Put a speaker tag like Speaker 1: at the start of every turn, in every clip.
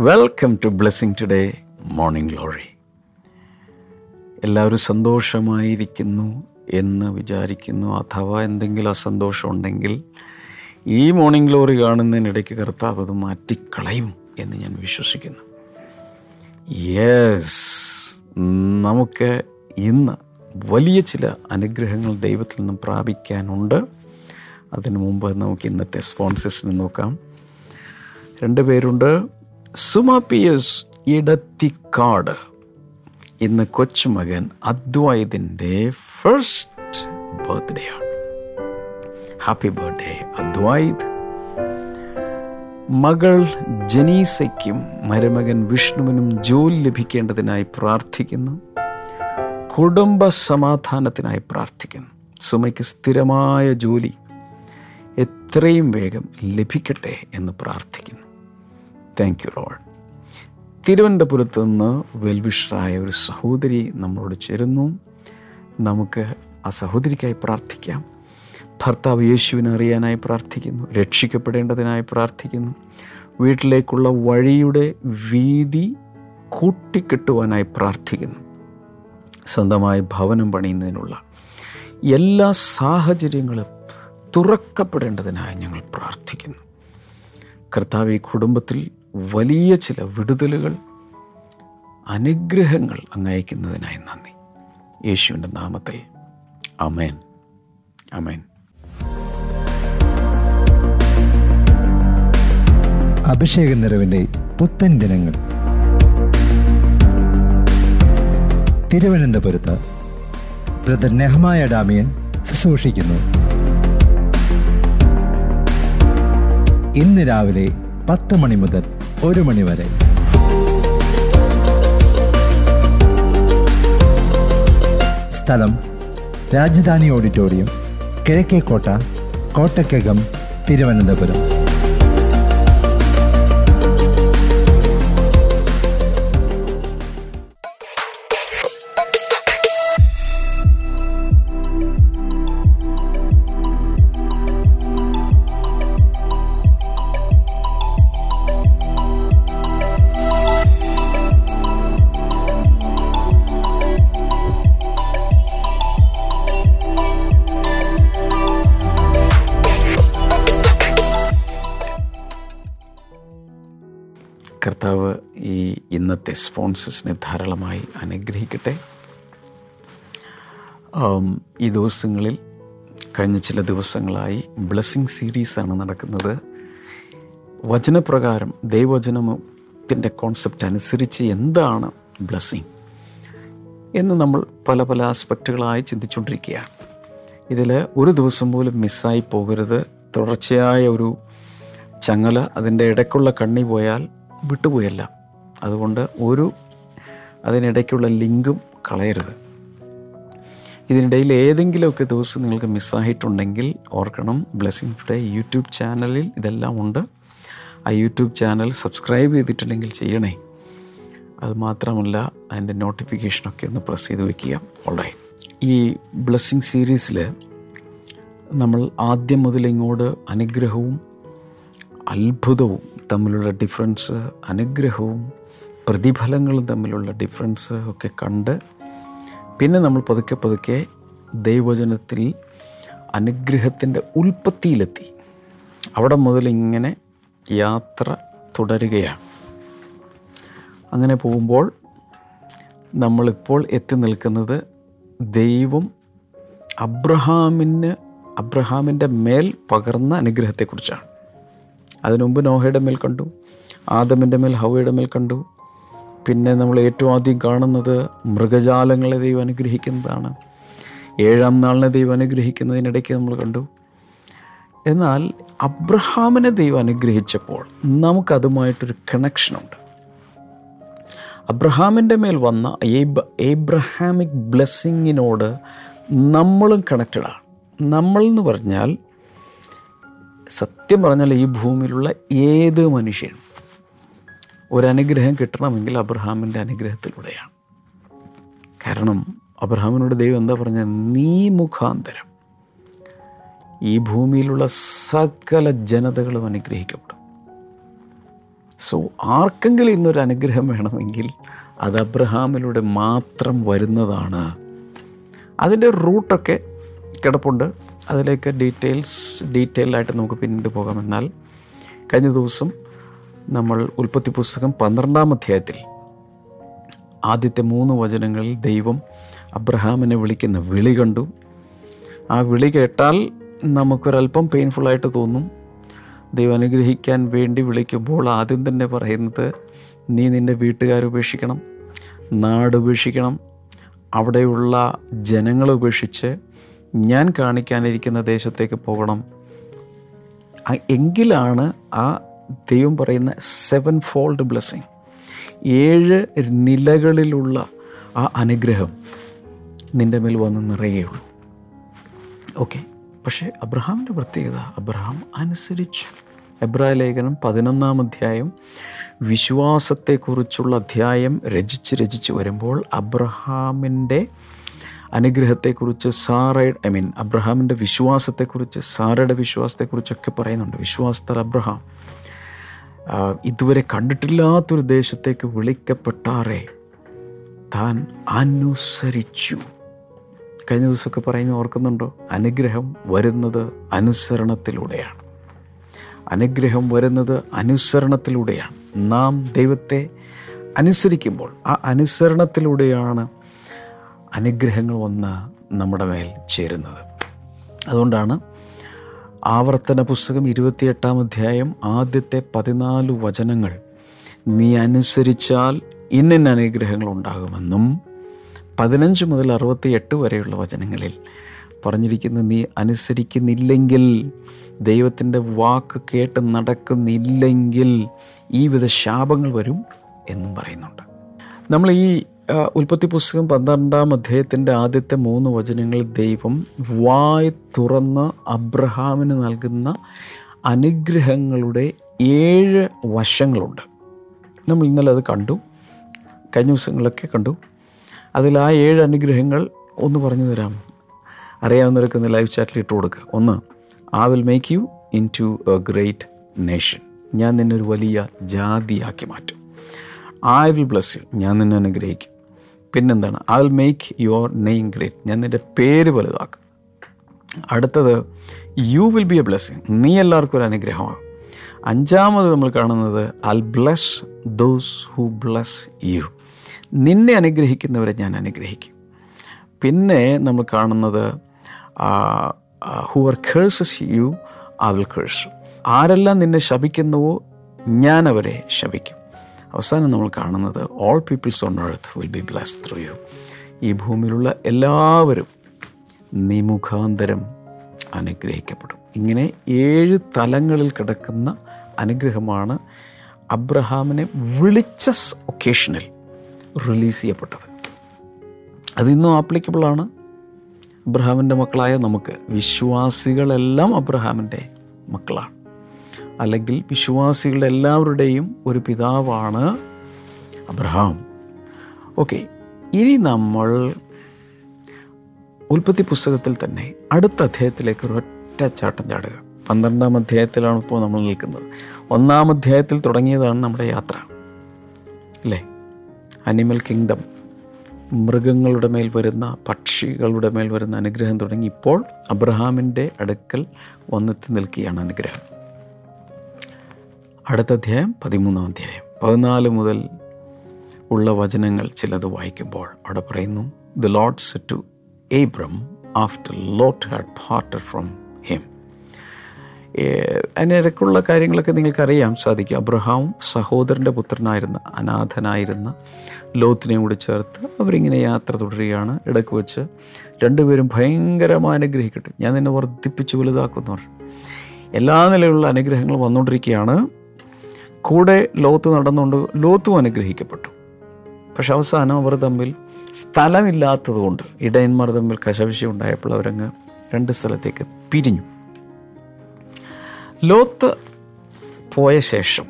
Speaker 1: Welcome to blessing today morning glory എല്ലാവരും സന്തോഷമായിരിക്കുന്നു എന്ന് വിചാരിക്കുന്നു. അഥവാ എന്തെങ്കിലും അസന്തോഷം ഉണ്ടെങ്കിൽ ഈ മോർണിംഗ് ഗ്ലോറി കാണുന്നതിനിടയ്ക്ക് കർത്താവ് അത് മാറ്റിക്കളയും എന്ന് ഞാൻ വിശ്വസിക്കുന്നു. യെസ് നമുക്ക് ഇന്ന് വലിയ ചില അനുഗ്രഹങ്ങൾ ദൈവത്തിൽ നിന്നും പ്രാപിക്കാനുണ്ട്. അതിനു മുമ്പ് നമുക്ക് ഇന്നത്തെ സ്പോൺസേഴ്സിനെ നോക്കാം. രണ്ട് പേരുണ്ട്. Suma P S Edathikkad. ഇന്ന് കൊച്ചുമകൻ അദ്വൈതിന്റെ ഫസ്റ്റ് ബർത്ത്ഡേ ആണ്. Happy birthday Advaith. മകൾ ജനീസയ്ക്കും മരുമകൻ വിഷ്ണുവിനും ജോലി ലഭിക്കേണ്ടതിനായി പ്രാർത്ഥിക്കുന്നു. കുടുംബ സമാധാനത്തിനായി പ്രാർത്ഥിക്കുന്നു. സുമയ്ക്ക് സ്ഥിരമായ ജോലി എത്രയും വേഗം ലഭിക്കട്ടെ എന്ന് പ്രാർത്ഥിക്കുന്നു. താങ്ക് യു ലോഡ് തിരുവനന്തപുരത്ത് നിന്ന് വെൽവിഷറായ ഒരു സഹോദരി നമ്മളോട് ചേരുന്നു. നമുക്ക് ആ സഹോദരിക്കായി പ്രാർത്ഥിക്കാം. ഭർത്താവ് യേശുവിനെ അറിയാനായി പ്രാർത്ഥിക്കുന്നു. രക്ഷിക്കപ്പെടേണ്ടതിനായി പ്രാർത്ഥിക്കുന്നു. വീട്ടിലേക്കുള്ള വഴിയുടെ വീതി കൂട്ടിക്കെട്ടുവാനായി പ്രാർത്ഥിക്കുന്നു. സ്വന്തമായി ഭവനം പണിയുന്നതിനുള്ള എല്ലാ സാഹചര്യങ്ങളും തുറക്കപ്പെടേണ്ടതിനായി ഞങ്ങൾ പ്രാർത്ഥിക്കുന്നു. കർത്താവ് ഈ കുടുംബത്തിൽ വലിയ ചില വിടുതലുകൾ അനുഗ്രഹങ്ങൾ അങ്ങയക്കുന്നതിനായി നന്ദി. യേശുവിന്റെ നാമത്തിൽ. അമേൻ അമേൻ
Speaker 2: അഭിഷേക നിറവിന്റെ പുത്തൻ ദിനങ്ങൾ. തിരുവനന്തപുരത്ത് ബ്രദർ നെഹമായ ഡാമിയൻ ശുശ്രൂഷിക്കുന്നു. ഇന്ന് രാവിലെ പത്ത് മണി മുതൽ ഒരു മണിവരെ സ്ഥലം രാജധാനി ഓഡിറ്റോറിയം കിഴക്കേക്കോട്ട കോട്ടക്കകം തിരുവനന്തപുരം.
Speaker 1: ഇന്നത്തെ സ്പോൺസേഴ്സിനെ ധാരാളമായി അനുഗ്രഹിക്കട്ടെ. ഈ ദിവസങ്ങളിൽ കഴിഞ്ഞ ചില ദിവസങ്ങളായി ബ്ലെസ്സിങ് സീരീസാണ് നടക്കുന്നത്. വചനപ്രകാരം ദൈവവചനത്തിന്റെ കോൺസെപ്റ്റ് അനുസരിച്ച് എന്താണ് ബ്ലെസ്സിങ് എന്ന് നമ്മൾ പല പല ആസ്പെക്റ്റുകളായി ചിന്തിച്ചുകൊണ്ടിരിക്കുകയാണ്. ഇതിൽ ഒരു ദിവസം പോലും മിസ്സായി പോകരുത്. തുടർച്ചയായ ഒരു ചങ്ങല അതിന്റെ ഇടയ്ക്കുള്ള കണ്ണി പോയാൽ വിട്ടുപോയല്ല. അതുകൊണ്ട് ഒരു അതിനിടയ്ക്കുള്ള ലിങ്കും കളയരുത്. ഇതിനിടയിൽ ഏതെങ്കിലുമൊക്കെ ദിവസം നിങ്ങൾക്ക് മിസ്സായിട്ടുണ്ടെങ്കിൽ ഓർക്കണം ബ്ലെസ്സിങ് ടുഡേ യൂട്യൂബ് ചാനലിൽ ഇതെല്ലാം ഉണ്ട്. ആ യൂട്യൂബ് ചാനൽ സബ്സ്ക്രൈബ് ചെയ്തിട്ടില്ലെങ്കിൽ ചെയ്യണേ. അതുമാത്രമല്ല അതിന്റെ നോട്ടിഫിക്കേഷനൊക്കെ ഒന്ന് പ്രസ് ചെയ്ത് വെക്കുക ഓൾറൈറ്റ് ഈ ബ്ലെസ്സിങ് സീരീസിൽ നമ്മൾ ആദ്യം മുതൽ ഇങ്ങോട്ട് അനുഗ്രഹവും അത്ഭുതവും തമ്മിലുള്ള ഡിഫറൻസ് അനുഗ്രഹവും പ്രതിഫലങ്ങളും തമ്മിലുള്ള ഡിഫറൻസ് ഒക്കെ കണ്ട് പിന്നെ നമ്മൾ പതുക്കെ പതുക്കെ ദൈവജനത്തിൽ അനുഗ്രഹത്തിന്റെ ഉൽപ്പത്തിയിലെത്തി. അവിടെ മുതൽ ഇങ്ങനെ യാത്ര തുടരുകയാണ്. അങ്ങനെ പോകുമ്പോൾ നമ്മളിപ്പോൾ എത്തി നിൽക്കുന്നത് ദൈവം അബ്രഹാമിന് അബ്രഹാമിന്റെ മേൽ പകർന്ന അനുഗ്രഹത്തെക്കുറിച്ചാണ്. അതിനുമുമ്പ് നോഹയുടെ മേൽ കണ്ടു ആദമിന്റെ മേൽ ഹവയുടെ മേൽ കണ്ടു പിന്നെ നമ്മൾ ഏറ്റവും ആദ്യം കാണുന്നത് മൃഗജാലങ്ങളെ ദൈവം അനുഗ്രഹിക്കുന്നതാണ്. ഏഴാം നാളിനെ ദൈവം അനുഗ്രഹിക്കുന്നതിനിടയ്ക്ക് നമ്മൾ കണ്ടു. എന്നാൽ അബ്രഹാമിനെ ദൈവം അനുഗ്രഹിച്ചപ്പോൾ നമുക്കതുമായിട്ടൊരു കണക്ഷനുണ്ട് അബ്രഹാമിന്റെ മേൽ വന്ന ഏബ് ഏബ്രഹാമിക് ബ്ലെസ്സിങ്ങിനോട് നമ്മളും കണക്റ്റഡാണ് നമ്മൾ എന്ന് പറഞ്ഞാൽ സത്യം പറഞ്ഞാൽ ഈ ഭൂമിയിലുള്ള ഏത് മനുഷ്യനും ഒരനുഗ്രഹം കിട്ടണമെങ്കിൽ അബ്രഹാമിന്റെ അനുഗ്രഹത്തിലൂടെയാണ്. കാരണം അബ്രഹാമിനോട് ദൈവം എന്താ പറഞ്ഞ നീ മുഖാന്തരം ഈ ഭൂമിയിലുള്ള സകല ജനതകളും അനുഗ്രഹിക്കപ്പെടും. സോ ആർക്കെങ്കിലും ഇന്നൊരു അനുഗ്രഹം വേണമെങ്കിൽ അത് അബ്രഹാമിലൂടെ മാത്രം വരുന്നതാണ്. അതിന്റെ റൂട്ടൊക്കെ കിടപ്പുണ്ട്. അതിലേക്ക് ഡീറ്റെയിൽസ് ഡീറ്റെയിൽ ആയിട്ട് നമുക്ക് പിന്നീട് പോകാം. എന്നാൽ കഴിഞ്ഞ ദിവസം നമ്മൾ ഉൽപ്പത്തി പുസ്തകം പന്ത്രണ്ടാം അധ്യായത്തിൽ ആദ്യത്തെ മൂന്ന് വചനങ്ങളിൽ ദൈവം അബ്രഹാമിനെ വിളിക്കുന്ന വിളി കണ്ടു. ആ വിളി കേട്ടാൽ നമുക്കൊരല്പം പെയിൻഫുള്ളായിട്ട് തോന്നും. ദൈവം അനുഗ്രഹിക്കാൻ വേണ്ടി വിളിക്കുമ്പോൾ ആദ്യം തന്നെ പറയുന്നത് നീ നിന്റെ വീട്ടുകാർ ഉപേക്ഷിക്കണം നാട് ഉപേക്ഷിക്കണം അവിടെയുള്ള ജനങ്ങളെ ഉപേക്ഷിച്ച് ഞാൻ കാണിക്കാനിരിക്കുന്ന ദേശത്തേക്ക് പോകണം. എങ്കിലാണ് ആ ദൈവം പറയുന്ന സെവൻ ഫോൾഡ് ബ്ലെസ്സിങ് ഏഴ് നിലകളിലുള്ള ആ അനുഗ്രഹം നിന്റെ മേൽ വന്ന് നിറയുള്ളൂ ഓക്കെ പക്ഷേ അബ്രഹാമിന്റെ പ്രത്യേകത അബ്രഹാം അനുസരിച്ചു. എബ്രായ ലേഖനം പതിനൊന്നാം അധ്യായം വിശ്വാസത്തെക്കുറിച്ചുള്ള അധ്യായം രചിച്ച് രചിച്ച് വരുമ്പോൾ അബ്രഹാമിന്റെ അനുഗ്രഹത്തെക്കുറിച്ച് സാറ ഐ മീൻ അബ്രഹാമിന്റെ വിശ്വാസത്തെക്കുറിച്ച് സാറയുടെ വിശ്വാസത്തെക്കുറിച്ചൊക്കെ പറയുന്നുണ്ട്. വിശ്വാസത്താൽ അബ്രഹാം ഇതുവരെ കണ്ടിട്ടില്ലാത്തൊരു ദേശത്തേക്ക് വിളിക്കപ്പെട്ടാറേ. താൻ അനുസരിച്ചു. കഴിഞ്ഞ ദിവസമൊക്കെ പറയുന്ന ഓർക്കുന്നുണ്ടോ? അനുഗ്രഹം വരുന്നത് അനുസരണത്തിലൂടെയാണ്. അനുഗ്രഹം വരുന്നത് അനുസരണത്തിലൂടെയാണ്. നാം ദൈവത്തെ അനുസരിക്കുമ്പോൾ ആ അനുസരണത്തിലൂടെയാണ് അനുഗ്രഹങ്ങൾ വന്ന് നമ്മുടെ മേൽ ചേരുന്നത്. അതുകൊണ്ടാണ് ആവർത്തന പുസ്തകം ഇരുപത്തിയെട്ടാം അധ്യായം ആദ്യത്തെ പതിനാല് വചനങ്ങൾ. നീ അനുസരിച്ചാൽ ഇന്നിന്ന അനുഗ്രഹങ്ങൾ ഉണ്ടാകുമെന്നും പതിനഞ്ച് മുതൽ അറുപത്തിയെട്ട് വരെയുള്ള വചനങ്ങളിൽ പറഞ്ഞിരിക്കുന്ന നീ അനുസരിക്കുന്നില്ലെങ്കിൽ ദൈവത്തിന്റെ വാക്ക് കേട്ട് നടക്കുന്നില്ലെങ്കിൽ ഈ വിധ ശാപങ്ങൾ വരും എന്നും പറയുന്നുണ്ട്. നമ്മൾ ഈ ഉൽപ്പത്തി പുസ്തകം പന്ത്രണ്ടാം അധ്യായത്തിന്റെ ആദ്യത്തെ മൂന്ന് വചനങ്ങൾ ദൈവം വായ് തുറന്ന് അബ്രഹാമിന് നൽകുന്ന അനുഗ്രഹങ്ങളുടെ ഏഴ് വശങ്ങളുണ്ട്. നമ്മൾ ഇന്നലെ അത് കണ്ടു. കഴിഞ്ഞ ദിവസങ്ങളൊക്കെ കണ്ടു. അതിൽ ആ ഏഴ് അനുഗ്രഹങ്ങൾ ഒന്ന് പറഞ്ഞു തരാം. അറിയാവുന്നവരൊക്കെ ഒന്ന് ലൈവ് ചാറ്റിൽ ഇട്ട് കൊടുക്കുക ഒന്ന് I will make you into a great nation ഞാൻ നിന്നെ ഒരു വലിയ ജാതിയാക്കി മാറ്റും. ഐ വിൽ ബ്ലസ് യു ഞാൻ നിന്നെ അനുഗ്രഹിക്കും. പിന്നെന്താണ്? I will make your name great ഞാൻ നിന്റെ പേര് വലുതാക്കും. അടുത്തത് you will be a blessing നീ എല്ലാവർക്കും ഒരു അനുഗ്രഹമാണ്. അഞ്ചാമത് നമ്മൾ കാണുന്നത് I bless those who bless you നിന്നെ അനുഗ്രഹിക്കുന്നവരെ ഞാൻ അനുഗ്രഹിക്കും. പിന്നെ നമ്മൾ കാണുന്നത് who are curses you I will curse ആരെല്ലാം നിന്നെ ശപിക്കുന്നുവോ ഞാൻ അവരെ ശപിക്കും. അവസാനം നമ്മൾ കാണുന്നത് all peoples on earth will be bless through you ഈ ഭൂമിയിലുള്ള എല്ലാവരും നിമുഖാന്തരം അനുഗ്രഹിക്കപ്പെടും. ഇങ്ങനെ ഏഴ് തലങ്ങളിൽ കിടക്കുന്ന അനുഗ്രഹമാണ് അബ്രഹാമിനെ വിളിച്ച ഒക്കേഷനിൽ റിലീസ് ചെയ്യപ്പെട്ടത്. അതിന്നും ആപ്ലിക്കബിളാണ് അബ്രഹാമിന്റെ മക്കളായ നമുക്ക് വിശ്വാസികളെല്ലാം അബ്രഹാമിന്റെ മക്കളാണ്. അല്ലെങ്കിൽ വിശ്വാസികളുടെ എല്ലാവരുടെയും ഒരു പിതാവാണ് അബ്രഹാം. ഓക്കെ ഇനി നമ്മൾ ഉൽപ്പത്തി പുസ്തകത്തിൽ തന്നെ അടുത്ത അധ്യായത്തിലേക്ക് ഒറ്റ ചാട്ടം ചാടുക. പന്ത്രണ്ടാം അധ്യായത്തിലാണ് ഇപ്പോൾ നമ്മൾ നിൽക്കുന്നത്. ഒന്നാം അധ്യായത്തിൽ തുടങ്ങിയതാണ് നമ്മുടെ യാത്ര. അല്ലേ? അനിമൽ കിങ്ഡം മൃഗങ്ങളുടെ മേൽ വരുന്ന പക്ഷികളുടെ മേൽ വരുന്ന അനുഗ്രഹം തുടങ്ങി ഇപ്പോൾ അബ്രഹാമിന്റെ അടുക്കൽ വന്നെത്തി നിൽക്കുകയാണ് അനുഗ്രഹം. അടുത്ത അധ്യായം പതിമൂന്നാം അധ്യായം. പതിനാല് മുതൽ ഉള്ള വചനങ്ങൾ ചിലത് വായിക്കുമ്പോൾ അവിടെ പറയുന്നു the lord said to Abram after Lot had parted from him അതിനിടയ്ക്കുള്ള കാര്യങ്ങളൊക്കെ നിങ്ങൾക്കറിയാം. സാധിക്കും. അബ്രഹാം സഹോദരന്റെ പുത്രനായിരുന്ന അനാഥനായിരുന്ന ലോത്തിനെ കൂടി ചേർത്ത് അവരിങ്ങനെ യാത്ര തുടരുകയാണ്. ഇടയ്ക്ക് വെച്ച് രണ്ടുപേരും ഭയങ്കരമായി അനുഗ്രഹിക്കട്ടെ. ഞാൻ നിന്നെ വർദ്ധിപ്പിച്ച് വലുതാക്കുന്നു പറഞ്ഞു. എല്ലാ നിലയിലുള്ള അനുഗ്രഹങ്ങൾ വന്നുകൊണ്ടിരിക്കുകയാണ്. കൂടെ ലോത്ത് നടന്നുകൊണ്ട് ലോത്തും അനുഗ്രഹിക്കപ്പെട്ടു. പക്ഷെ അവസാനം അവർ തമ്മിൽ സ്ഥലമില്ലാത്തതുകൊണ്ട് ഇടയന്മാർ തമ്മിൽ കശവിശ ഉണ്ടായപ്പോൾ അവരങ്ങ് രണ്ട് സ്ഥലത്തേക്ക് പിരിഞ്ഞു. ലോത്ത് പോയ ശേഷം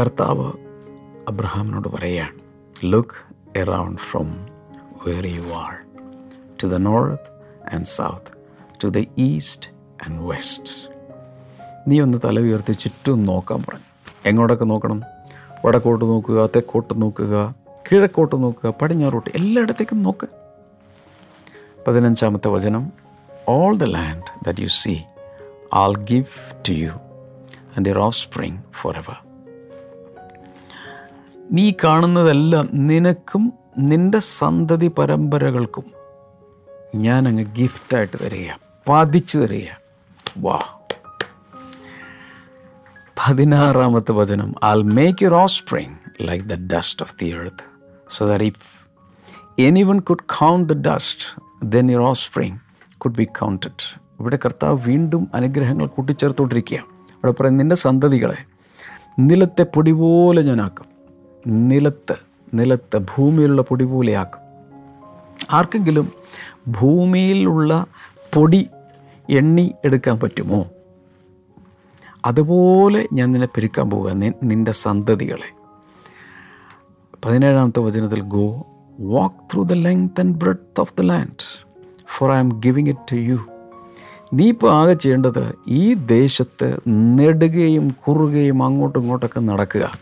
Speaker 1: കർത്താവ് അബ്രഹാമിനോട് പറയുകയാണ് look around from where you are to the north and south to the east and west നീ ഒന്ന് തല ഉയർത്തി ചുറ്റും നോക്കാൻ പറഞ്ഞു. എങ്ങോട്ടൊക്കെ നോക്കണം? വടക്കോട്ട് നോക്കുക തെക്കോട്ട് നോക്കുക കിഴക്കോട്ട് നോക്കുക പടിഞ്ഞാറോട്ട് എല്ലായിടത്തേക്കും നോക്ക്. പതിനഞ്ചാമത്തെ വചനം all the land that you see I'll give to you and your offspring forever നീ കാണുന്നതെല്ലാം നിനക്കും നിന്റെ സന്തതി പരമ്പരകൾക്കും ഞാൻ അങ്ങ് ഗിഫ്റ്റായിട്ട് തരിക പതിച്ചു തരിക വാ. പതിനാറാമത്തെ വചനം I'll make your offspring like the dust of the earth so that if anyone could count the dust then your offspring could be counted ഇവിടെ കർത്താവ് വീണ്ടും അനുഗ്രഹങ്ങൾ കൂട്ടിച്ചേർത്തുകൊണ്ടിരിക്കുകയാണ്. അവിടെ പറയും നിന്റെ സന്തതികളെ നിലത്തെ പൊടി പോലെ ഞാനാക്കും നിലത്ത് നിലത്ത് ഭൂമിയിലുള്ള പൊടി പോലെയാക്കും ആർക്കെങ്കിലും ഭൂമിയിലുള്ള പൊടി എണ്ണി എടുക്കാൻ പറ്റുമോ? അതുപോലെ ഞാൻ നിന്നെ പെരുക്കാൻ പോവുക നി- നിന്റെ സന്തതികളെ. പതിനേഴാമത്തെ വചനത്തിൽ go walk through the length and breadth of the land for I am giving it to you നീ ഇപ്പോൾ ആകെ ചെയ്യേണ്ടത് ഈ ദേശത്ത് നെടുകയും കുറുകയും അങ്ങോട്ടും ഇങ്ങോട്ടൊക്കെ നടക്കുക.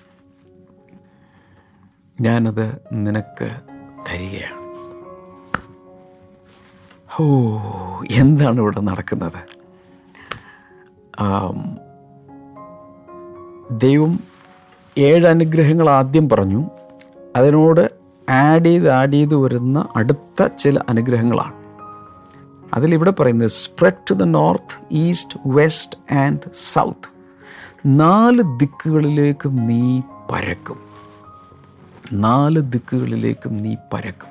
Speaker 1: ഞാനത് നിനക്ക് തരികയാണ്. ഓ എന്താണ് ഇവിടെ നടക്കുന്നത്? ദൈവം ഏഴ് അനുഗ്രഹങ്ങൾ ആദ്യം പറഞ്ഞു. അതിനോട് ആഡ് ചെയ്ത് ആഡ് ചെയ്ത് വരുന്ന അടുത്ത ചില അനുഗ്രഹങ്ങളാണ്. അതിലിവിടെ പറയുന്നത് spread to the north east west and south നാല് ദിക്കുകളിലേക്കും നീ പരക്കും. നാല് ദിക്കുകളിലേക്കും നീ പരക്കും.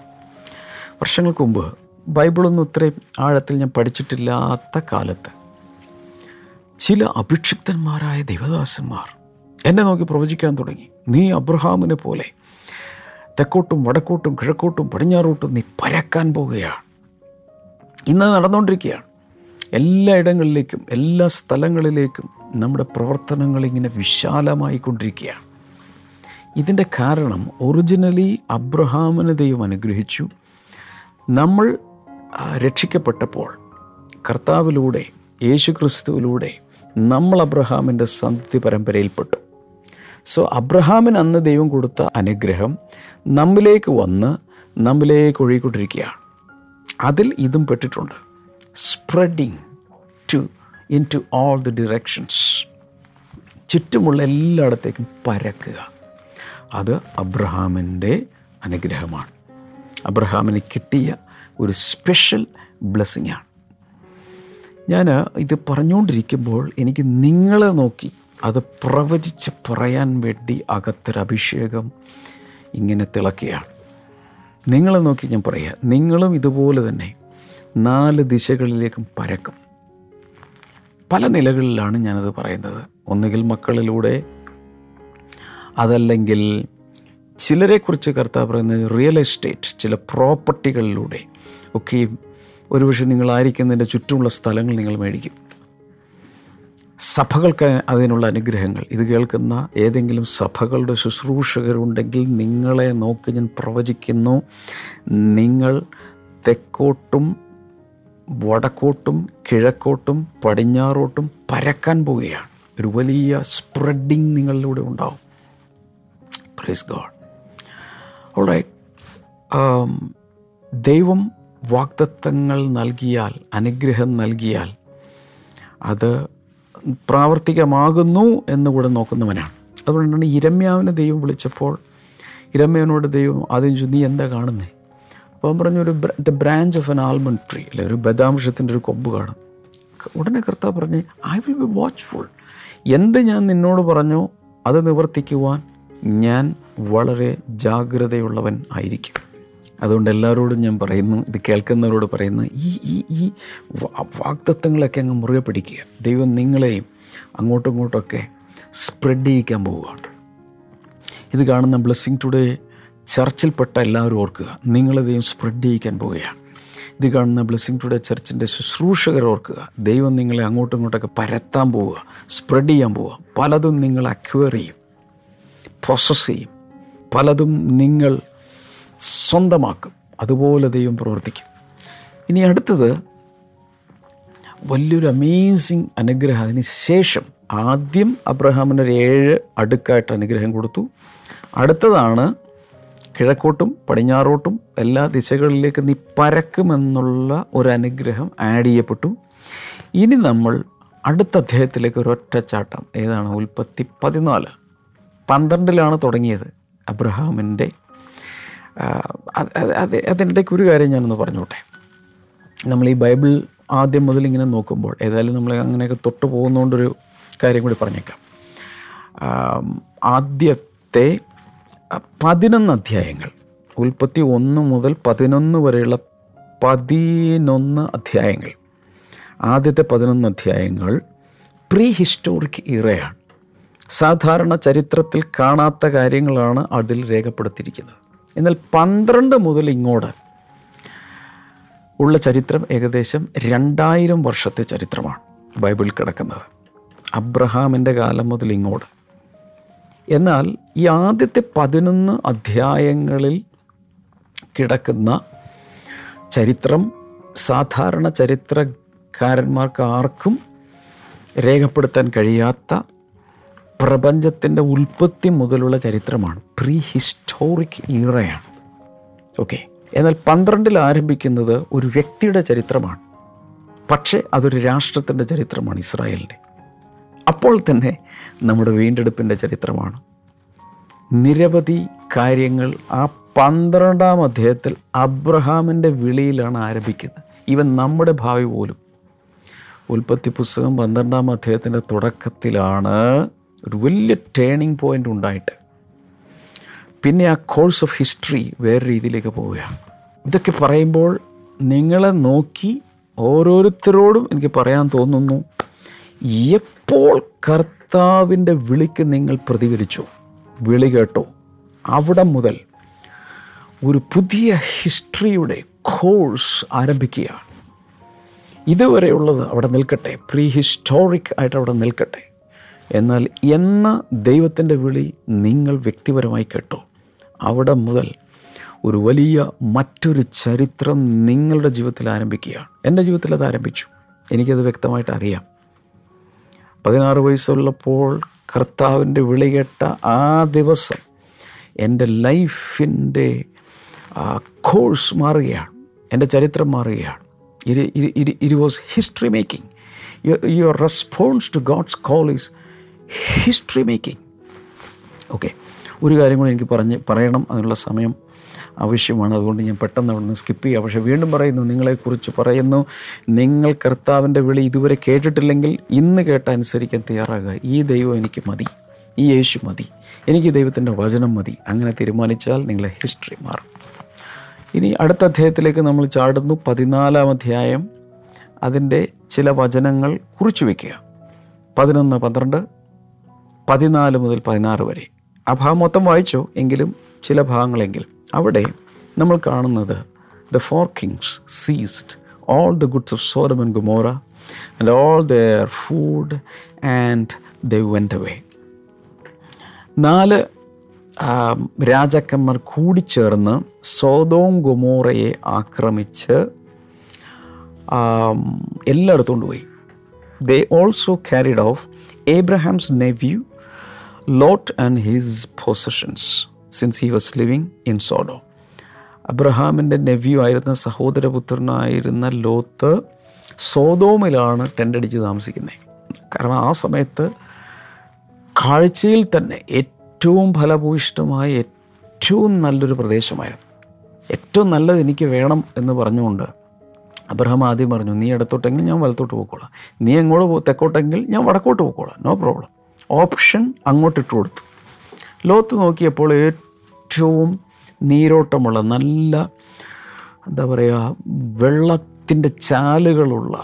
Speaker 1: വർഷങ്ങൾക്ക് മുമ്പ് ബൈബിളൊന്നും ഇത്രയും ആഴത്തിൽ ഞാൻ പഠിച്ചിട്ടില്ലാത്ത കാലത്ത് ചില അഭിക്ഷിക്തന്മാരായ ദൈവദാസന്മാർ എന്നെ നോക്കി പ്രവചിക്കാൻ തുടങ്ങി. നീ അബ്രഹാമിനെ പോലെ തെക്കോട്ടും വടക്കോട്ടും കിഴക്കോട്ടും പടിഞ്ഞാറോട്ടും നീ പരക്കാൻ പോവുകയാണ്. ഇന്ന് നടന്നുകൊണ്ടിരിക്കുകയാണ് എല്ലാ ഇടങ്ങളിലേക്കും എല്ലാ സ്ഥലങ്ങളിലേക്കും നമ്മുടെ പ്രവർത്തനങ്ങൾ ഇങ്ങനെ വിശാലമായി കൊണ്ടിരിക്കുകയാണ് ഇതിന്റെ കാരണം ഒറിജിനലി അബ്രഹാമിന് ദൈവം അനുഗ്രഹിച്ചു. നമ്മൾ രക്ഷിക്കപ്പെട്ടപ്പോൾ കർത്താവിലൂടെ യേശു ക്രിസ്തുവിലൂടെ നമ്മൾ അബ്രഹാമിന്റെ സന്തി പരമ്പരയിൽപ്പെട്ടു. സോ അബ്രഹാമിന് അന്ന് ദൈവം കൊടുത്ത അനുഗ്രഹം നമ്മിലേക്ക് വന്ന് നമ്മിലേക്ക് ഒഴുകിക്കൊണ്ടിരിക്കുകയാണ്. അതിൽ ഇതും പെട്ടിട്ടുണ്ട്. Spreading to into all the directions ചുറ്റുമുള്ള എല്ലായിടത്തേക്കും പരക്കുക. അത് അബ്രഹാമിന്റെ അനുഗ്രഹമാണ്. അബ്രഹാമിന് കിട്ടിയ ഒരു സ്പെഷ്യൽ ബ്ലെസ്സിങ്ങാണ് ഞാൻ ഇത് പറഞ്ഞുകൊണ്ടിരിക്കുമ്പോൾ എനിക്ക് നിങ്ങളെ നോക്കി അത് പ്രവചിച്ച് പറയാൻ വേണ്ടി അകത്തൊരഭിഷേകം ഇങ്ങനെ തിളക്കുകയാണ്. നിങ്ങളെ നോക്കി ഞാൻ പറയാം നിങ്ങളും ഇതുപോലെ തന്നെ നാല് ദിശകളിലേക്കും പരക്കും. പല നിലകളിലാണ് ഞാനത് പറയുന്നത്. ഒന്നുകിൽ മക്കളിലൂടെ അതല്ലെങ്കിൽ ചിലരെക്കുറിച്ച് കർത്താവ് പറയുന്നത് റിയൽ എസ്റ്റേറ്റ് ചില പ്രോപ്പർട്ടികളിലൂടെ ഒക്കെയും ഒരുപക്ഷെ നിങ്ങളായിരിക്കുന്നതിന്റെ ചുറ്റുമുള്ള സ്ഥലങ്ങൾ നിങ്ങൾ മേടിക്കും. സഭകൾക്ക് അതിനുള്ള അനുഗ്രഹങ്ങൾ. ഇത് കേൾക്കുന്ന ഏതെങ്കിലും സഭകളുടെ ശുശ്രൂഷകരുണ്ടെങ്കിൽ നിങ്ങളെ നോക്കി ഞാൻ പ്രവചിക്കുന്നു. നിങ്ങൾ തെക്കോട്ടും വടക്കോട്ടും കിഴക്കോട്ടും പടിഞ്ഞാറോട്ടും പരക്കാൻ പോവുകയാണ്. ഒരു വലിയ സ്പ്രെഡിങ് നിങ്ങളിലൂടെ ഉണ്ടാവും. പ്രൈസ് ഗോഡ് ഓൾറൈറ്റ് ദൈവം വാഗ്ദത്തങ്ങൾ നൽകിയാൽ അനുഗ്രഹം നൽകിയാൽ അത് പ്രാവർത്തികമാകുന്നു എന്നുകൂടെ നോക്കുന്നവനാണ്. അതുകൊണ്ടാണ് ഇരമ്യാവിനെ ദൈവം വിളിച്ചപ്പോൾ ഇരമ്യാവിനോട് ദൈവം ആദ്യം ചോദിച്ചു നീ എന്താ കാണുന്നേ? അപ്പം പറഞ്ഞു ഒരു the branch of an almond tree അല്ലെ ഒരു ബദാംശത്തിന്റെ ഒരു കൊമ്പ് കാണും. ഉടനെ കർത്താവ് പറഞ്ഞ് ഐ വിൽ ബി വാച്ച്ഫുൾ. എന്ത് ഞാൻ നിന്നോട് പറഞ്ഞു അത് നിവർത്തിക്കുവാൻ ഞാൻ വളരെ ജാഗ്രതയുള്ളവൻ ആയിരിക്കും. അതുകൊണ്ട് എല്ലാവരോടും ഞാൻ പറയുന്നു ഇത് കേൾക്കുന്നവരോട് പറയുന്നു ഈ ഈ ഈ വാക്തത്വങ്ങളൊക്കെ അങ്ങ് മുറുകെ പിടിക്കുക. ദൈവം നിങ്ങളെയും അങ്ങോട്ടും ഇങ്ങോട്ടൊക്കെ സ്പ്രെഡ് ചെയ്യിക്കാൻ പോവുകയാണ്. ഇത് കാണുന്ന ബ്ലെസ്സിങ് ടുഡേ ചർച്ചിൽപ്പെട്ട എല്ലാവരും ഓർക്കുക നിങ്ങളെ ദൈവം സ്പ്രെഡ് ചെയ്യിക്കാൻ പോവുകയാണ്. ഇത് കാണുന്ന ബ്ലെസ്സിങ് ടുഡേ ചർച്ചിന്റെ ശുശ്രൂഷകർ ഓർക്കുക ദൈവം നിങ്ങളെ അങ്ങോട്ടും ഇങ്ങോട്ടൊക്കെ പരത്താൻ പോവുക സ്പ്രെഡ് ചെയ്യാൻ പോവുക. പലതും നിങ്ങൾ അക്വയർ ചെയ്യും പ്രോസസ് ചെയ്യും. പലതും നിങ്ങൾ സ്വന്തമാക്കും. അതുപോലെ ദൈവം പ്രവർത്തിക്കും. ഇനി അടുത്തത് വലിയൊരു അമേസിങ് അനുഗ്രഹം. അതിന് ശേഷം ആദ്യം അബ്രഹാമിന് ഒരു ഏഴ് അടുക്കായിട്ട് അനുഗ്രഹം കൊടുത്തു. അടുത്തതാണ് കിഴക്കോട്ടും പടിഞ്ഞാറോട്ടും എല്ലാ ദിശകളിലേക്ക് നീ പരക്കുമെന്നുള്ള ഒരു അനുഗ്രഹം ആഡ് ചെയ്യപ്പെട്ടു. ഇനി നമ്മൾ അടുത്ത അധ്യായത്തിലേക്ക് ഒരു ഒറ്റച്ചാട്ടം ഏതാണ്? ഉൽപ്പത്തി പതിനാല്. പന്ത്രണ്ടിലാണ് തുടങ്ങിയത് അബ്രഹാമിന്റെ അതിനിടയ്ക്ക് ഒരു കാര്യം ഞാനൊന്ന് പറഞ്ഞോട്ടെ. നമ്മൾ ഈ ബൈബിൾ ആദ്യം മുതൽ ഇങ്ങനെ നോക്കുമ്പോൾ ഏതായാലും നമ്മൾ അങ്ങനെയൊക്കെ തൊട്ട് പോകുന്നതുകൊണ്ടൊരു കാര്യം കൂടി പറഞ്ഞേക്കാം. ആദ്യത്തെ പതിനൊന്ന് അധ്യായങ്ങൾ ഉൽപ്പത്തി ഒന്ന് മുതൽ പതിനൊന്ന് വരെയുള്ള പതിനൊന്ന് അധ്യായങ്ങൾ. ആദ്യത്തെ പതിനൊന്ന് അധ്യായങ്ങൾ പ്രീ ഹിസ്റ്റോറിക് ഇറയാണ്. സാധാരണ ചരിത്രത്തിൽ കാണാത്ത കാര്യങ്ങളാണ് അതിൽ രേഖപ്പെടുത്തിയിരിക്കുന്നത്. എന്നാൽ പന്ത്രണ്ട് മുതൽ ഇങ്ങോട്ട് ഉള്ള ചരിത്രം ഏകദേശം രണ്ടായിരം വർഷത്തെ ചരിത്രമാണ് ബൈബിളിൽ കിടക്കുന്നത്. അബ്രഹാമിന്റെ കാലം മുതൽ ഇങ്ങോട്ട്. എന്നാൽ ഈ ആദ്യത്തെ പതിനൊന്ന് അധ്യായങ്ങളിൽ കിടക്കുന്ന ചരിത്രം സാധാരണ ചരിത്രകാരന്മാർക്ക് ആർക്കും രേഖപ്പെടുത്താൻ കഴിയാത്ത പ്രപഞ്ചത്തിന്റെ ഉൽപ്പത്തി മുതലുള്ള ചരിത്രമാണ്. പ്രീ ഹിസ്റ്റോറിക് ഈറയാണ് ഓക്കെ എന്നാൽ പന്ത്രണ്ടിൽ ആരംഭിക്കുന്നത് ഒരു വ്യക്തിയുടെ ചരിത്രമാണ്. പക്ഷേ അതൊരു രാഷ്ട്രത്തിന്റെ ചരിത്രമാണ് ഇസ്രായേലിന്റെ അപ്പോൾ തന്നെ നമ്മുടെ വീണ്ടെടുപ്പിന്റെ ചരിത്രമാണ്. നിരവധി കാര്യങ്ങൾ ആ പന്ത്രണ്ടാം അധ്യായത്തിൽ അബ്രഹാമിന്റെ വിളിയിലാണ് ആരംഭിക്കുന്നത്. ഇവൻ നമ്മുടെ ഭാവി പോലും. ഉൽപ്പത്തി പുസ്തകം പന്ത്രണ്ടാം അധ്യായത്തിന്റെ തുടക്കത്തിലാണ് ഒരു വലിയ ടേണിംഗ് പോയിന്റ് ഉണ്ടായിട്ട്. പിന്നെ ആ കോഴ്സ് ഓഫ് ഹിസ്റ്ററി വേറെ രീതിയിലേക്ക് പോവുകയാണ്. ഇതൊക്കെ പറയുമ്പോൾ നിങ്ങളെ നോക്കി ഓരോരുത്തരോടും എനിക്ക് പറയാൻ തോന്നുന്നു എപ്പോൾ കർത്താവിന്റെ വിളിക്ക് നിങ്ങൾ പ്രതികരിച്ചു? വിളി കേട്ടോ. അവിടെ മുതൽ ഒരു പുതിയ ഹിസ്റ്ററിയുടെ കോഴ്സ് ആരംഭിക്കുകയാണ്. ഇതുവരെയുള്ളത് അവിടെ നിൽക്കട്ടെ പ്രീ ഹിസ്റ്റോറിക് ആയിട്ട് അവിടെ നിൽക്കട്ടെ. എന്നാൽ എന്ന ദൈവത്തിന്റെ വിളി നിങ്ങൾ വ്യക്തിപരമായി കേട്ടോ. അവിടെ മുതൽ ഒരു വലിയ മറ്റൊരു ചരിത്രം നിങ്ങളുടെ ജീവിതത്തിൽ ആരംഭിക്കുകയാണ് എന്റെ ജീവിതത്തിൽ അത് ആരംഭിച്ചു. എനിക്കത് വ്യക്തമായിട്ട് അറിയാം. പതിനാറ് വയസ്സുള്ളപ്പോൾ കർത്താവിന്റെ വിളി കേട്ട ആ ദിവസം എന്റെ ലൈഫിന്റെ കോഴ്സ് മാറുകയാണ്. എന്റെ ചരിത്രം മാറുകയാണ്. It was history making your response to God's call is history making okay ഒരു കാര്യം കൂടി എനിക്ക് പറഞ്ഞ് പറയണം. അതിനുള്ള സമയം ആവശ്യമാണ്. അതുകൊണ്ട് ഞാൻ പെട്ടെന്ന് അവിടെ നിന്ന് സ്കിപ്പ് ചെയ്യാം. പക്ഷേ വീണ്ടും പറയുന്നു നിങ്ങളെക്കുറിച്ച് പറയുന്നു. നിങ്ങൾ കർത്താവിന്റെ വിളി ഇതുവരെ കേട്ടിട്ടില്ലെങ്കിൽ ഇന്ന് കേട്ട അനുസരിക്കാൻ തയ്യാറാകുക. ഈ ദൈവം എനിക്ക് മതി. ഈ യേശു മതി. എനിക്ക് ദൈവത്തിന്റെ വചനം മതി. അങ്ങനെ തീരുമാനിച്ചാൽ നിങ്ങളെ ഹിസ്റ്ററി മാറും. ഇനി അടുത്ത അധ്യായത്തിലേക്ക് നമ്മൾ ചാടുന്നു. പതിനാലാം അധ്യായം അതിന്റെ ചില വചനങ്ങൾ കുറിച്ചു വയ്ക്കുക പതിനൊന്ന് പന്ത്രണ്ട് പതിനാല് മുതൽ പതിനാറ് വരെ. ആ ഭാഗം മൊത്തം വായിച്ചു എങ്കിലും ചില ഭാഗങ്ങളെങ്കിലും അവിടെ നമ്മൾ കാണുന്നത് the four kings seized all the goods of Sodom and Gomorrah and all their food and they went way നാല് രാജാക്കന്മാർ കൂടിച്ചേർന്ന് സോതോം ഗുമോറയെ ആക്രമിച്ച് എല്ലായിടത്തും കൊണ്ടുപോയി. They also carried off Abraham's nephew Lot and his possessions since he was living in Sodom അബ്രഹാമിന്റെ നെവ്യൂ ആയിരുന്ന സഹോദരപുത്രനായിരുന്ന ലോത്ത് സോതോമിലാണ് ടെന്റടിച്ച് താമസിക്കുന്നത്. കാരണം ആ സമയത്ത് കാഴ്ചയിൽ തന്നെ ഏറ്റവും ഫലഭൂയിഷ്ടമായ ഏറ്റവും നല്ലൊരു പ്രദേശമായിരുന്നു. ഏറ്റവും നല്ലത് എനിക്ക് വേണം എന്ന് പറഞ്ഞുകൊണ്ട് അബ്രഹാം ആദ്യം പറഞ്ഞു നീ ഇടത്തോട്ടെങ്കിൽ ഞാൻ വലത്തോട്ട് പോയിക്കോളാം. നീ എങ്ങോട്ട് തെക്കോട്ടെങ്കിൽ ഞാൻ വടക്കോട്ട് പോയിക്കോളാം. നോ പ്രോബ്ലം ഓപ്ഷൻ അങ്ങോട്ടിട്ട് കൊടുത്തു. ലോത്ത് നോക്കിയപ്പോൾ ഏറ്റവും നീരോട്ടമുള്ള നല്ല എന്താ പറയുക വെള്ളത്തിന്റെ ചാലുകളുള്ള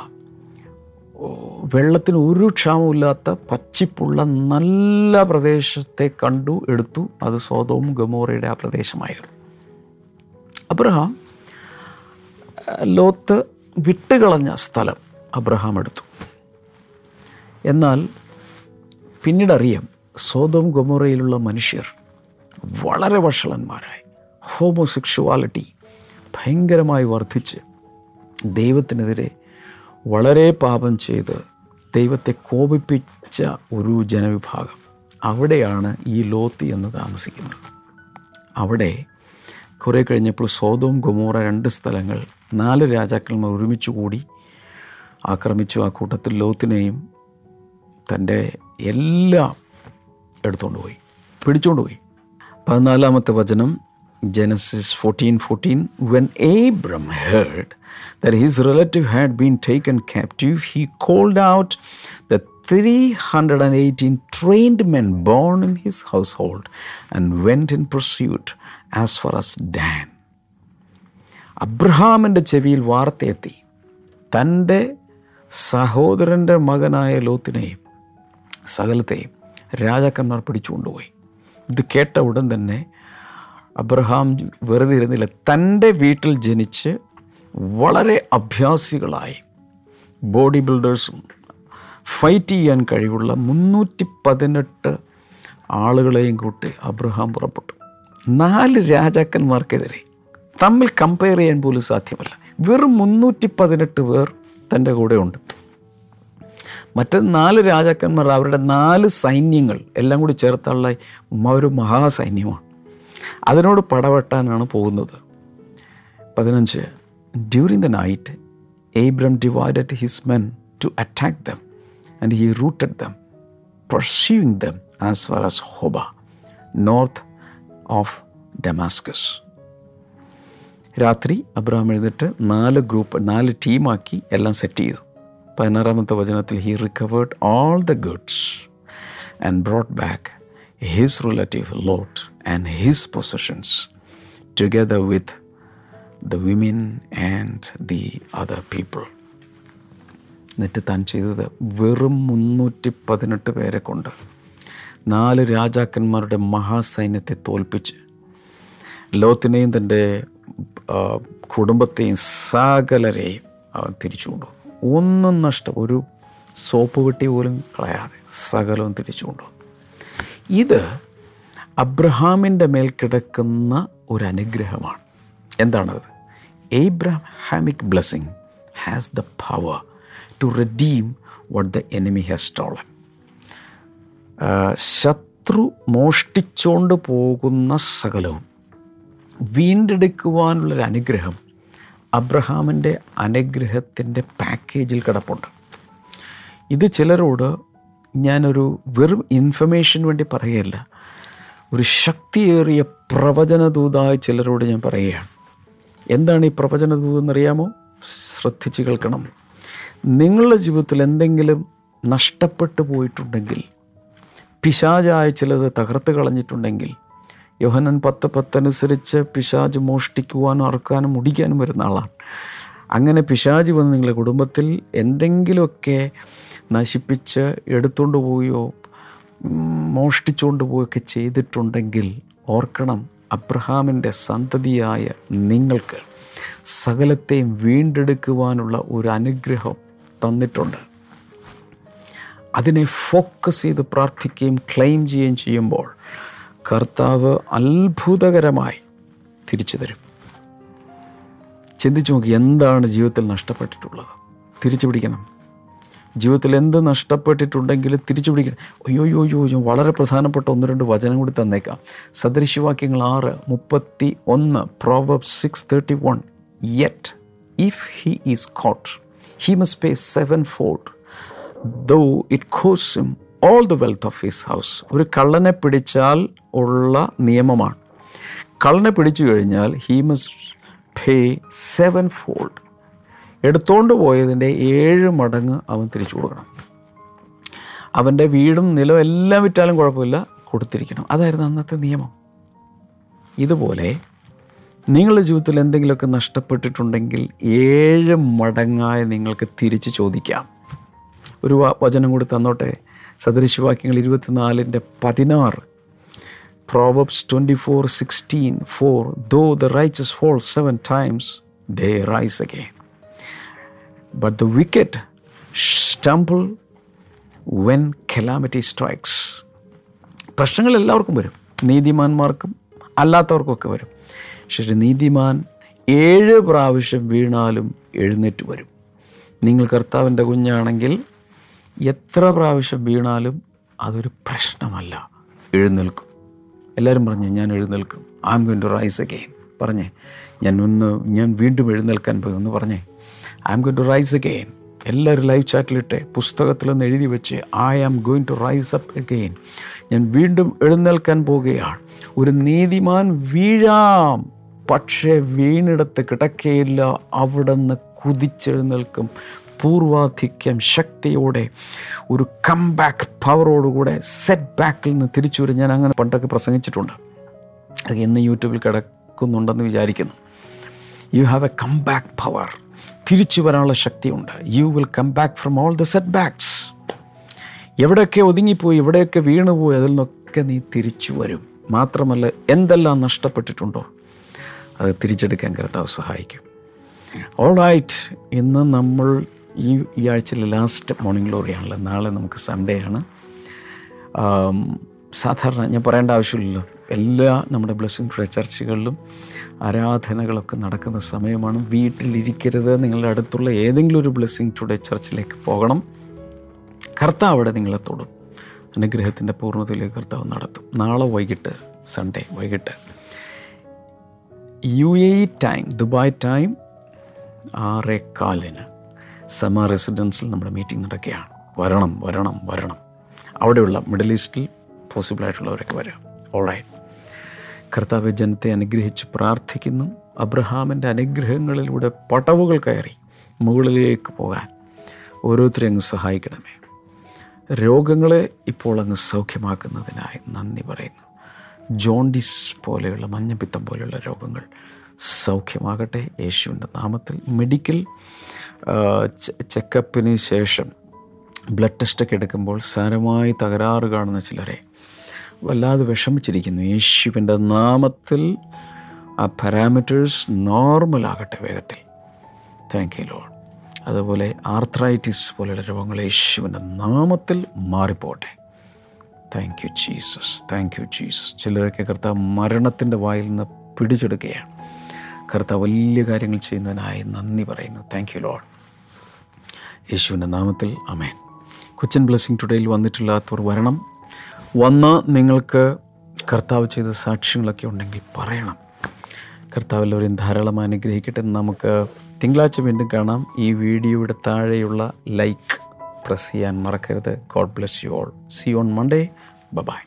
Speaker 1: വെള്ളത്തിന് ഒരു ക്ഷാമമില്ലാത്ത പച്ചിപ്പുള്ള നല്ല പ്രദേശത്തെ കണ്ടു എടുത്തു. അത് സ്വതവും ഗമോറയുടെ ആ പ്രദേശമായിരുന്നു. അബ്രഹാം ലോത്ത് വിട്ടുകളഞ്ഞ സ്ഥലം അബ്രഹാം എടുത്തു. എന്നാൽ പിന്നീട് അറിയാം സ്വതം ഗൊമോറയിലുള്ള മനുഷ്യർ വളരെ വഷളന്മാരായി. ഹോമോസെക്ഷുവാലിറ്റി ഭയങ്കരമായി വർദ്ധിച്ച് ദൈവത്തിനെതിരെ വളരെ പാപം ചെയ്ത് ദൈവത്തെ കോപിപ്പിച്ച ഒരു ജനവിഭാഗം അവിടെയാണ് ഈ ലോത്തി എന്ന് താമസിക്കുന്നത്. അവിടെ കുറേ കഴിഞ്ഞപ്പോൾ സോതവും ഗൊമോറ രണ്ട് സ്ഥലങ്ങൾ നാല് രാജാക്കന്മാർ ഒരുമിച്ച് കൂടി ആക്രമിച്ചു. ആ കൂട്ടത്തിൽ ലോത്തിനെയും തന്റെ എല്ലാം എടുത്തുകൊണ്ട് പോയി. പിടിച്ചുകൊണ്ട് പോയി. പതിനാലാമത്തെ വചനം Abram heard that his relative had been taken captive he called out the three hundred and eighteen trained men born in his household and went in pursuit as far as Dan അബ്രഹാമിന്റെ ചെവിയിൽ വാർത്തയെത്തി തന്റെ സഹോദരന്റെ മകനായ ലോത്തിനെയും സകലത്തെയും രാജാക്കന്മാർ പിടിച്ചു കൊണ്ടുപോയി ഇത് കേട്ട ഉടൻ തന്നെ അബ്രഹാം വെറുതെ ഇരുന്നില്ല. തന്റെ വീട്ടിൽ ജനിച്ച് വളരെ അഭ്യാസികളായി. ബോഡി ബിൽഡേഴ്സും ഫൈറ്റ് ചെയ്യാൻ കഴിവുള്ള മുന്നൂറ്റി പതിനെട്ട് ആളുകളെയും കൂട്ടി അബ്രഹാം പുറപ്പെട്ടു. നാല് രാജാക്കന്മാർക്കെതിരെ. തമ്മിൽ കമ്പയർ ചെയ്യാൻ പോലും സാധ്യമല്ല. വെറും മുന്നൂറ്റി പതിനെട്ട് പേർ തന്റെ കൂടെ ഉണ്ട് മറ്റ് നാല് രാജാക്കന്മാർ അവരുടെ നാല് സൈന്യങ്ങൾ എല്ലാം കൂടി ചേർത്തുള്ള ഒരു മഹാസൈന്യമാണ്. അതിനോട് പടവെട്ടാനാണ് പോകുന്നത്. പതിനഞ്ച് during the night Abram divided his men to attack them and he routed them pursuing them as far as Hobah north of Damascus രാത്രി അബ്രഹാം എഴുന്നിട്ട് നാല് ഗ്രൂപ്പ് നാല് ടീമാക്കി എല്ലാം സെറ്റ് ചെയ്തു. പതിനാറാമത്തെ വചനത്തിൽ he recovered all the goods and brought back his relative Lot and his possessions together with the women and the other people എന്നിട്ട് താൻ ചെയ്തത് വെറും മുന്നൂറ്റി പതിനെട്ട് പേരെ കൊണ്ട്. നാല് രാജാക്കന്മാരുടെ മഹാസൈന്യത്തെ തോൽപ്പിച്ച്. ലോത്തിനെയും തന്റെ കുടുംബത്തെയും സകലരെയും അവൻ തിരിച്ചുകൊണ്ടു. ഒന്നും നഷ്ടം. ഒരു സോപ്പ് പെട്ടി പോലും കളയാതെ സകലവും തിരിച്ചു കൊണ്ടുവന്നു. ഇത് അബ്രഹാമിന്റെ മേൽ കിടക്കുന്ന ഒരു അനുഗ്രഹമാണ്. എന്താണത്? Abrahamic blessing has the power to redeem what the enemy has stolen ശത്രു മോഷ്ടിച്ചുകൊണ്ട് പോകുന്ന സകലവും വീണ്ടെടുക്കുവാനുള്ളൊരു അനുഗ്രഹം അബ്രഹാമിന്റെ അനുഗ്രഹത്തിന്റെ പാക്കേജിൽ കിടപ്പുണ്ട്. ഇത് ചിലരോട് ഞാനൊരു വെറും ഇൻഫർമേഷൻ വേണ്ടി പറയുകയല്ല ഒരു ശക്തിയേറിയ പ്രവചനദൂതായി ചിലരോട് ഞാൻ പറയുകയാണ്. എന്താണ് ഈ പ്രവചനദൂതെന്നറിയാമോ ശ്രദ്ധിച്ച് കേൾക്കണം. നിങ്ങളുടെ ജീവിതത്തിൽ എന്തെങ്കിലും നഷ്ടപ്പെട്ടു പോയിട്ടുണ്ടെങ്കിൽ പിശാചായ ചിലത് തകർത്ത് കളഞ്ഞിട്ടുണ്ടെങ്കിൽ യോഹനൻ പത്ത് പത്തനുസരിച്ച് പിശാജ് മോഷ്ടിക്കുവാനും അറുക്കാനും മുടിക്കാനും വരുന്ന ആളാണ്. അങ്ങനെ പിശാജ് വന്ന് നിങ്ങളുടെ കുടുംബത്തിൽ എന്തെങ്കിലുമൊക്കെ നശിപ്പിച്ച് എടുത്തുകൊണ്ട് പോവുകയോ മോഷ്ടിച്ചുകൊണ്ട് പോവുകയൊക്കെ ചെയ്തിട്ടുണ്ടെങ്കിൽ ഓർക്കണം അബ്രഹാമിന്റെ സന്തതിയായ നിങ്ങൾക്ക് സകലത്തെയും വീണ്ടെടുക്കുവാനുള്ള ഒരു അനുഗ്രഹം തന്നിട്ടുണ്ട്. അതിനെ ഫോക്കസ് ചെയ്ത് പ്രാർത്ഥിക്കുകയും ക്ലെയിം ചെയ്യുകയും ചെയ്യുമ്പോൾ കർത്താവ് അത്ഭുതകരമായി തിരിച്ചു തരും. ചിന്തിച്ചു നോക്കി എന്താണ് ജീവിതത്തിൽ നഷ്ടപ്പെട്ടിട്ടുള്ളത്? തിരിച്ചു പിടിക്കണം. ജീവിതത്തിൽ എന്ത് നഷ്ടപ്പെട്ടിട്ടുണ്ടെങ്കിൽ തിരിച്ചു പിടിക്കണം. അയ്യോ അയ്യോ അയ്യോ വളരെ പ്രധാനപ്പെട്ട ഒന്ന് രണ്ട് വചനം കൂടി തന്നേക്കാം. സദൃശ്യവാക്യങ്ങൾ ആറ് മുപ്പത്തി ഒന്ന് Proverbs six thirty one yet if he is caught he must pay sevenfold though it costs all the wealth of his house ഒരു കള്ളനെ പിടിച്ചാൽ ഉള്ള നിയമമാണ്. കള്ളനെ പിടിച്ചു കഴിഞ്ഞാൽ he must pay sevenfold എടുത്തോണ്ട് പോയതിന്റെ ഏഴ് മടങ്ങ് അവൻ തിരിച്ചു കൊടുക്കണം. അവന്റെ വീടും നിലവും എല്ലാം വിറ്റാലും കുഴപ്പമില്ല കൊടുത്തിരിക്കണം. അതായിരുന്നു അന്നത്തെ നിയമം. ഇതുപോലെ നിങ്ങളുടെ ജീവിതത്തിൽ എന്തെങ്കിലുമൊക്കെ നഷ്ടപ്പെട്ടിട്ടുണ്ടെങ്കിൽ ഏഴ് മടങ്ങായി നിങ്ങൾക്ക് തിരിച്ച് ചോദിക്കാം. ഒരു വചനം കൂടി തന്നോട്ടെ? സദൃശവാക്യങ്ങൾ ഇരുപത്തിനാലിന്റെ പതിനാറ്. Proverbs twenty four sixteen for though the righteous fall seven times they rise again but the wicked stumble when calamity strikes പ്രശ്നങ്ങൾ എല്ലാവർക്കും വരും. നീതിമാന്മാർക്കും അല്ലാത്തവർക്കൊക്കെ വരും. പക്ഷേ നീതിമാൻ ഏഴ് പ്രാവശ്യം വീണാലും എഴുന്നേറ്റ് വരും. നിങ്ങൾ കർത്താവിന്റെ കുഞ്ഞാണെങ്കിൽ എത്ര പ്രാവശ്യം വീണാലും അതൊരു പ്രശ്നമല്ല. എഴുന്നേൽക്കും. എല്ലാവരും പറഞ്ഞു ഞാൻ എഴുന്നേൽക്കും. I am going to rise again പറഞ്ഞേ ഞാൻ ഒന്ന് ഞാൻ വീണ്ടും എഴുന്നേൽക്കാൻ പോയി ഒന്ന് പറഞ്ഞേ I am going to rise again എല്ലാവരും ലൈവ് ചാറ്റിലിട്ടെ പുസ്തകത്തിലൊന്ന് എഴുതി വെച്ച് I am going to rise up again ഞാൻ വീണ്ടും എഴുന്നേൽക്കാൻ പോവുകയാണ്. ഒരു നീതിമാൻ വീഴാം. പക്ഷേ വീണിടത്ത് കിടക്കയില്ല. അവിടെ നിന്ന് കുതിച്ചെഴുന്നേൽക്കും. പൂർവാധിക്യം ശക്തിയോടെ ഒരു കം ബാക്ക് പവറോടുകൂടെ സെറ്റ് ബാക്കിൽ നിന്ന് തിരിച്ചു വരും. ഞാൻ അങ്ങനെ പണ്ടൊക്കെ പ്രസംഗിച്ചിട്ടുണ്ട്. അത് ഇന്ന് യൂട്യൂബിൽ കിടക്കുന്നുണ്ടെന്ന് വിചാരിക്കുന്നു. You have a come back power തിരിച്ചു വരാനുള്ള ശക്തിയുണ്ട്. You will come back from all the setbacks എവിടെയൊക്കെ ഒതുങ്ങിപ്പോയി എവിടെയൊക്കെ വീണുപോയി അതിൽ നിന്നൊക്കെ നീ തിരിച്ചു വരും. മാത്രമല്ല എന്തെല്ലാം നഷ്ടപ്പെട്ടിട്ടുണ്ടോ അത് തിരിച്ചെടുക്കാൻ കർത്താവ് സഹായിക്കും. ഓൾ റൈറ്റ് ഇന്ന് നമ്മൾ ഈ ഈ ആഴ്ചയിലെ ലാസ്റ്റ് മോർണിംഗ് ഗ്ലോറിയാണല്ലോ നാളെ നമുക്ക് സൺഡേ ആണ്. സാധാരണ ഞാൻ പറയേണ്ട ആവശ്യമില്ലല്ലോ. എല്ലാ നമ്മുടെ ബ്ലെസ്സിങ് പ്രേ ചർച്ചുകളിലും ആരാധനകളൊക്കെ നടക്കുന്ന സമയമാണ്. വീട്ടിലിരിക്കരുത്. നിങ്ങളുടെ അടുത്തുള്ള ഏതെങ്കിലും ഒരു ബ്ലെസ്സിങ് ടുഡേ ചർച്ചിലേക്ക് പോകണം. കർത്താവ് അവിടെ നിങ്ങളെ തൊടും. അനുഗ്രഹത്തിന്റെ പൂർണതയിലേക്ക് കർത്താവ് നടത്തും. നാളെ വൈകിട്ട് സൺഡേ വൈകിട്ട്. U A time Dubai time ആറേ കാലിന്. സമ റെസിഡൻസിൽ നമ്മുടെ മീറ്റിംഗ് നടക്കുകയാണ്. വരണം വരണം വരണം. അവിടെയുള്ള മിഡിൽ ഈസ്റ്റിൽ പോസിബിൾ ആയിട്ടുള്ളവരൊക്കെ വരാം ഓൾറൈറ്റ് കർത്താവ് ജനത്തെ അനുഗ്രഹിച്ച് പ്രാർത്ഥിക്കുന്നു. അബ്രഹാമിന്റെ അനുഗ്രഹങ്ങളിലൂടെ പടവുകൾ കയറി മുകളിലേക്ക് പോകാൻ ഓരോരുത്തരെയും അങ്ങ് സഹായിക്കണമേ. രോഗങ്ങളെ ഇപ്പോൾ അങ്ങ് സൗഖ്യമാക്കുന്നതിനായി നന്ദി പറയുന്നു. ജോണ്ടിസ് പോലെയുള്ള മഞ്ഞപ്പിത്തം പോലെയുള്ള രോഗങ്ങൾ സൗഖ്യമാകട്ടെ. യേശുവിന്റെ നാമത്തിൽ മെഡിക്കൽ ചെക്കപ്പിന് ശേഷം ബ്ലഡ് ടെസ്റ്റൊക്കെ എടുക്കുമ്പോൾ സാരമായി തകരാറ് കാണുന്ന ചിലരെ വല്ലാതെ വിഷമിച്ചിരിക്കുന്നു. യേശുവിന്റെ നാമത്തിൽ ആ പാരാമീറ്റേഴ്സ് നോർമലാകട്ടെ വേഗത്തിൽ. താങ്ക് യു ലോഡ് അതുപോലെ ആർത്രൈറ്റിസ് പോലെയുള്ള രോഗങ്ങൾ യേശുവിന്റെ നാമത്തിൽ മാറിപ്പോട്ടെ. Thank you Jesus thank you Jesus ചിലരൊക്കെ കർത്താവ് മരണത്തിന്റെ വായിൽ നിന്ന് പിടിച്ചെടുക്കുകയാണ്. കർത്താവ് വലിയ കാര്യങ്ങൾ ചെയ്യുന്നതിനായി നന്ദി പറയുന്നു. താങ്ക് യു ലോഡ് യേശുവിന്റെ നാമത്തിൽ അമേൻ കൊച്ചിൻ ബ്ലെസ്സിങ് ടുഡേയിൽ വന്നിട്ടില്ലാത്തവർ വരണം. വന്ന് നിങ്ങൾക്ക് കർത്താവ് ചെയ്ത സാക്ഷ്യങ്ങളൊക്കെ ഉണ്ടെങ്കിൽ പറയണം. കർത്താവ് എല്ലാവരെയും ധാരാളം അനുഗ്രഹിക്കട്ടെ നമുക്ക് തിങ്കളാഴ്ച വീണ്ടും കാണാം. ഈ വീഡിയോയുടെ താഴെയുള്ള ലൈക്ക് പ്രസ് ചെയ്യാൻ മറക്കരുത്. God bless you all see on Monday bye